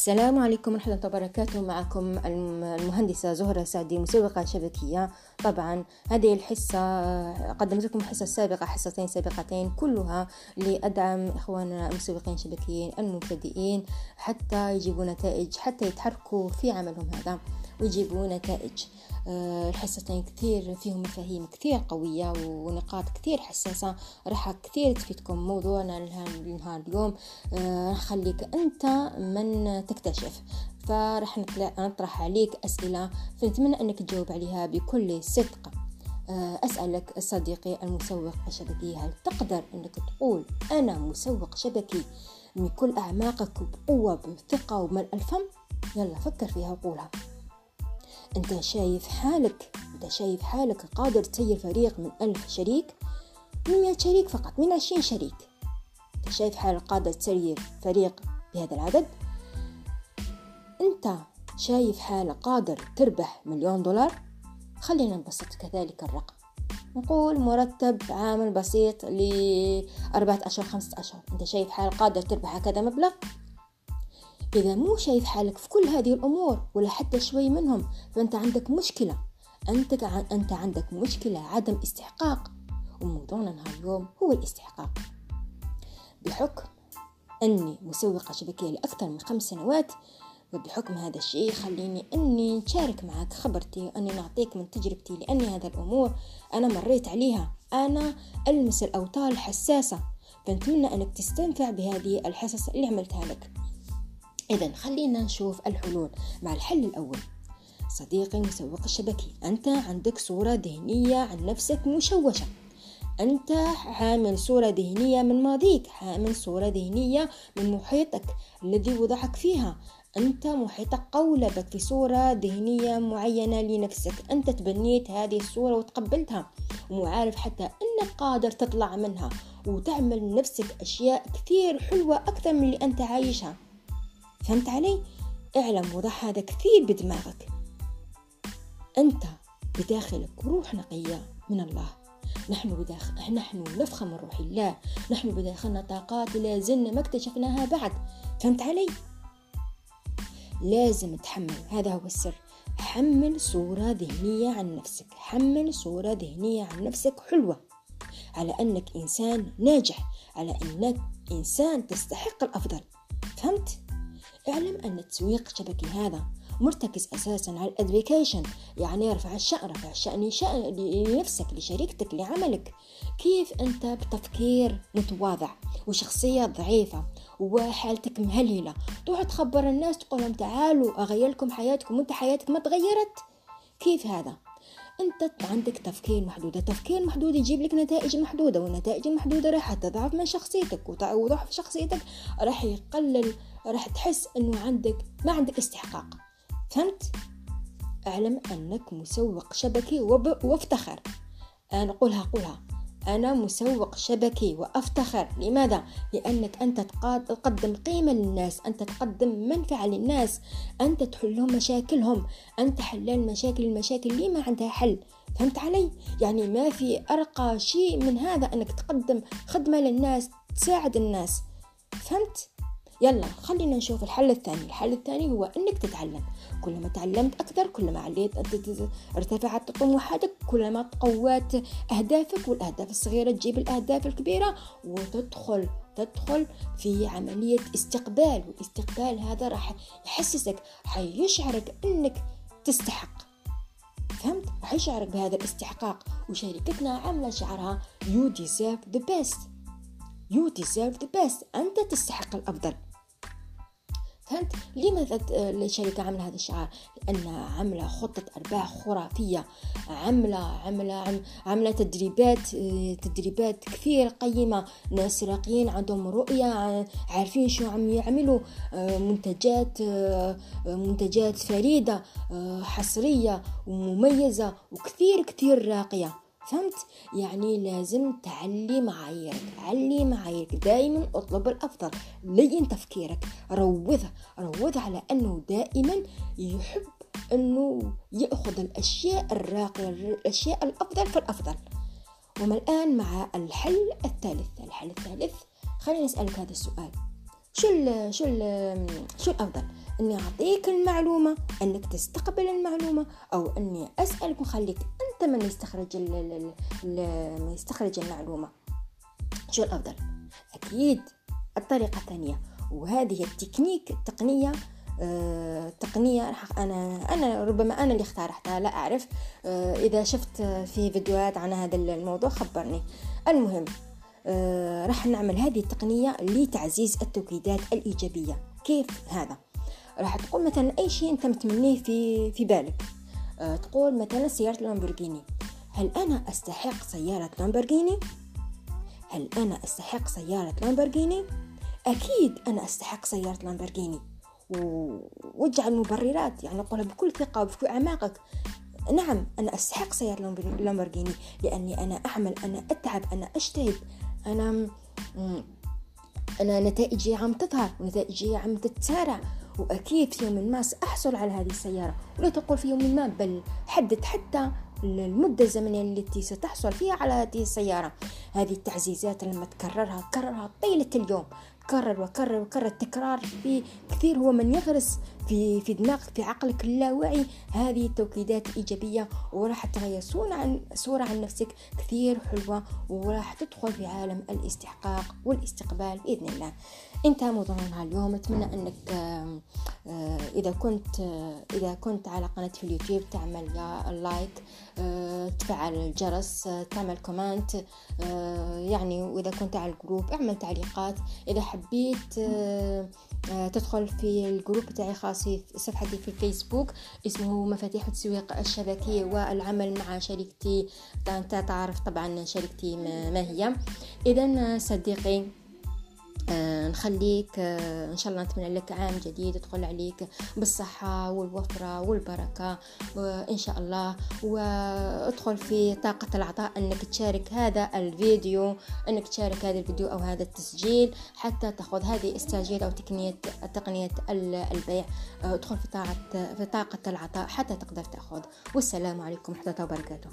السلام عليكم ورحمة الله وبركاته. معكم المهندسة زهرة سعدي مسوقة شبكية. طبعا هذه الحصة قدمت لكم الحصة السابقة حصتين سابقتين كلها لأدعم إخواننا المسوقين الشبكيين المبتدئين حتى يجيبوا نتائج حتى يتحركوا في عملهم هذا. ويجيبوا نتائج. آه، الحصتين كثير فيهم مفاهيم كثير قوية ونقاط كثير حساسة. راح كثير تفيدكم موضوعنا لنهار اليوم. آه، خليك أنت من تكتشف. فراح نطرح عليك أسئلة فنتمنى أنك تجاوب عليها بكل صدق. آه، أسألك صديقي المسوق الشبكي هل تقدر أنك تقول أنا مسوق شبكي من كل أعماقك بقوة بثقة وملء الفم يلا فكر فيها وقولها. انت شايف حالك انت شايف حالك قادر تسير فريق من ألف شريك؟ من مئة شريك فقط من عشرين شريك. انت شايف حالك قادر تسير فريق بهذا العدد؟ انت شايف حالك قادر تربح مليون دولار؟ خلينا نبسط كذلك الرقم. نقول مرتب عامل بسيط لأربعة أشهر خمسة أشهر أنت شايف حالك قادر تربح هكذا مبلغ؟ إذا مو شايف حالك في كل هذه الأمور ولا حتى شوي منهم فأنت عندك مشكلة. أنت أنت عندك مشكلة عدم استحقاق. وموضوعنا نهار اليوم هو الاستحقاق. بحكم أني مسوقة شبكية لأكثر من خمس سنوات وبحكم هذا الشيء خليني أني نشارك معك خبرتي وأني نعطيك من تجربتي لأني هذا الأمور أنا مريت عليها. أنا ألمس الأوتار الحساسة فنتمنى أنك تستنفع بهذه الحصص اللي عملتها لك. إذا خلينا نشوف الحلول مع الحل الأول. صديقي المسوق الشبكي أنت عندك صورة ذهنية عن نفسك مشوشة. أنت حامل صورة ذهنية من ماضيك حامل صورة ذهنية من محيطك الذي وضعك فيها. أنت محيطك قولبك في صورة ذهنية معينة لنفسك. أنت تبنيت هذه الصورة وتقبلتها ومعارف حتى أنك قادر تطلع منها وتعمل نفسك أشياء كثير حلوة أكثر من اللي أنت عايشها. فهمت علي؟ اعلم وضع هذا كثير بدماغك. أنت بداخلك روح نقية من الله. نحن بداخل نحن نفخر من روح الله. نحن بداخلنا طاقات لا زلنا ما اكتشفناها بعد. فهمت علي؟ لازم تحمل. هذا هو السر. حمل صورة ذهنية عن نفسك. حمل صورة ذهنية عن نفسك حلوة. على أنك إنسان ناجح. على أنك إنسان تستحق الأفضل. فهمت؟ اعلم أن التسويق الشبكي هذا مرتكز أساسا على الادفيكيشن يعني رفع الشأن رفع الشأن شأن لنفسك لشريكتك لعملك. كيف أنت بتفكير متواضع وشخصية ضعيفة وحالتك مهلهلة؟ تروح تخبر الناس تقول لهم تعالوا أغير لكم حياتكم وأنت حياتك ما تغيرت؟ كيف هذا؟ انت عندك تفكير محدود. التفكير محدود يجيب لك نتائج محدودة والنتائج المحدودة راح تضعف من شخصيتك وضعف شخصيتك. راح يقلل راح تحس إنه عندك ما عندك استحقاق. فهمت؟ اعلم أنك مسوق شبكي وافتخر. أنا قولها قولها أنا مسوق شبكي وأفتخر لماذا؟ لأنك أنت تقدم قيمة للناس أنت تقدم منفعة للناس أنت تحل لهم مشاكلهم أنت حلال مشاكل المشاكل اللي ما عندها حل فهمت علي؟ يعني ما في أرقى شيء من هذا أنك تقدم خدمة للناس تساعد الناس فهمت؟ يلا خلينا نشوف الحل الثاني. الحل الثاني هو إنك تتعلم. كلما تعلمت أكثر كلما عليت ارتفعت طموحاتك كلما تقوات أهدافك والأهداف الصغيرة تجيب الأهداف الكبيرة وتدخل تدخل في عملية استقبال والاستقبال هذا راح يحسسك حيشعرك إنك تستحق. فهمت؟ راح يشعرك بهذا الاستحقاق وشركتنا عاملة شعارها you deserve the best. You deserve the best. أنت تستحق الأفضل. فهمت؟ لماذا الشركة عاملة هذا الشعار؟ لأنها عاملة خطة أرباح خرافية. عاملة عاملة عاملة تدريبات تدريبات كثير قيمة. ناس راقيين عندهم رؤية عارفين شو عم يعملوا. منتجات منتجات فريدة حصرية ومميزة وكثير كثير راقية. فهمت؟ يعني لازم تعلي معاييرك علي معاييرك دائما اطلب الأفضل لين تفكيرك روض روض على أنه دائما يحب أنه يأخذ الأشياء الراقية الأشياء الأفضل فالافضل وما الآن مع الحل الثالث الحل الثالث خليني أسألك هذا السؤال. شو ال شو ال شو الأفضل؟ أني أعطيك المعلومة أنك تستقبل المعلومة أو أني أسألك وخليك أنت من يستخرج من يستخرج المعلومة. شو الأفضل؟ أكيد الطريقة الثانية وهذه التكنيك التقنية آه، تقنية أنا أنا ربما أنا اللي اخترعتها لا أعرف. آه، إذا شفت في فيديوهات عن هذا الموضوع خبرني. المهم آه، راح نعمل هذه التقنية لتعزيز التوكيدات الإيجابية. كيف هذا؟ راح تقول مثلا أي شيء أنت متمنيه في في بالك. تقول مثلا سيارة لامبورغيني هل أنا أستحق سيارة لامبورغيني هل أنا أستحق سيارة لامبورغيني أكيد أنا أستحق سيارة لامبورغيني واجعل مبررات يعني أقولها بكل ثقة وبكل أعماقك. نعم أنا أستحق سيارة لامبورغيني لأني أنا أعمل أنا أتعب أنا أجتهد. أنا أنا نتائجي عم تظهر ونتائجي عم تتسارع. وأكيد في يوم ما سأحصل على هذه السيارة. ولا تقول في يوم ما بل حدد حتى المدة الزمنية التي ستحصل فيها على هذه السيارة. هذه التعزيزات لما تكررها كررها طيلة اليوم. كرر وكرر وكرر التكرار في كثير هو من يغرس في في دماغك في عقلك اللاواعي هذه التوكيدات الإيجابية وراح تغير صورة عن صورة عن نفسك كثير حلوة وراح تدخل في عالم الاستحقاق والاستقبال بإذن الله. انتهى موضوعنا اليوم. أتمنى أنك إذا كنت إذا كنت على قناة في اليوتيوب تعمل like تفعل الجرس تعمل comment يعني وإذا كنت على ال group اعمل تعليقات. إذا حبيت تدخل في الجروب بتاعي خاص صفحتي في الفيسبوك اسمه مفاتيح التسويق الشبكية والعمل مع شركتي أنت تعرف طبعا شركتي ما هي. إذا صديقي نخليك آه، إن شاء الله نتمنى لك عام جديد يدخل عليك بالصحة والوفرة والبركة ان شاء الله. وادخل في طاقة العطاء إنك تشارك هذا الفيديو إنك تشارك هذا الفيديو أو هذا التسجيل حتى تأخذ هذه التسجيل أو تقنية تقنية البيع. آه، ادخل في طاقة في طاقة العطاء حتى تقدر تأخذ. والسلام عليكم ورحمة الله وبركاته.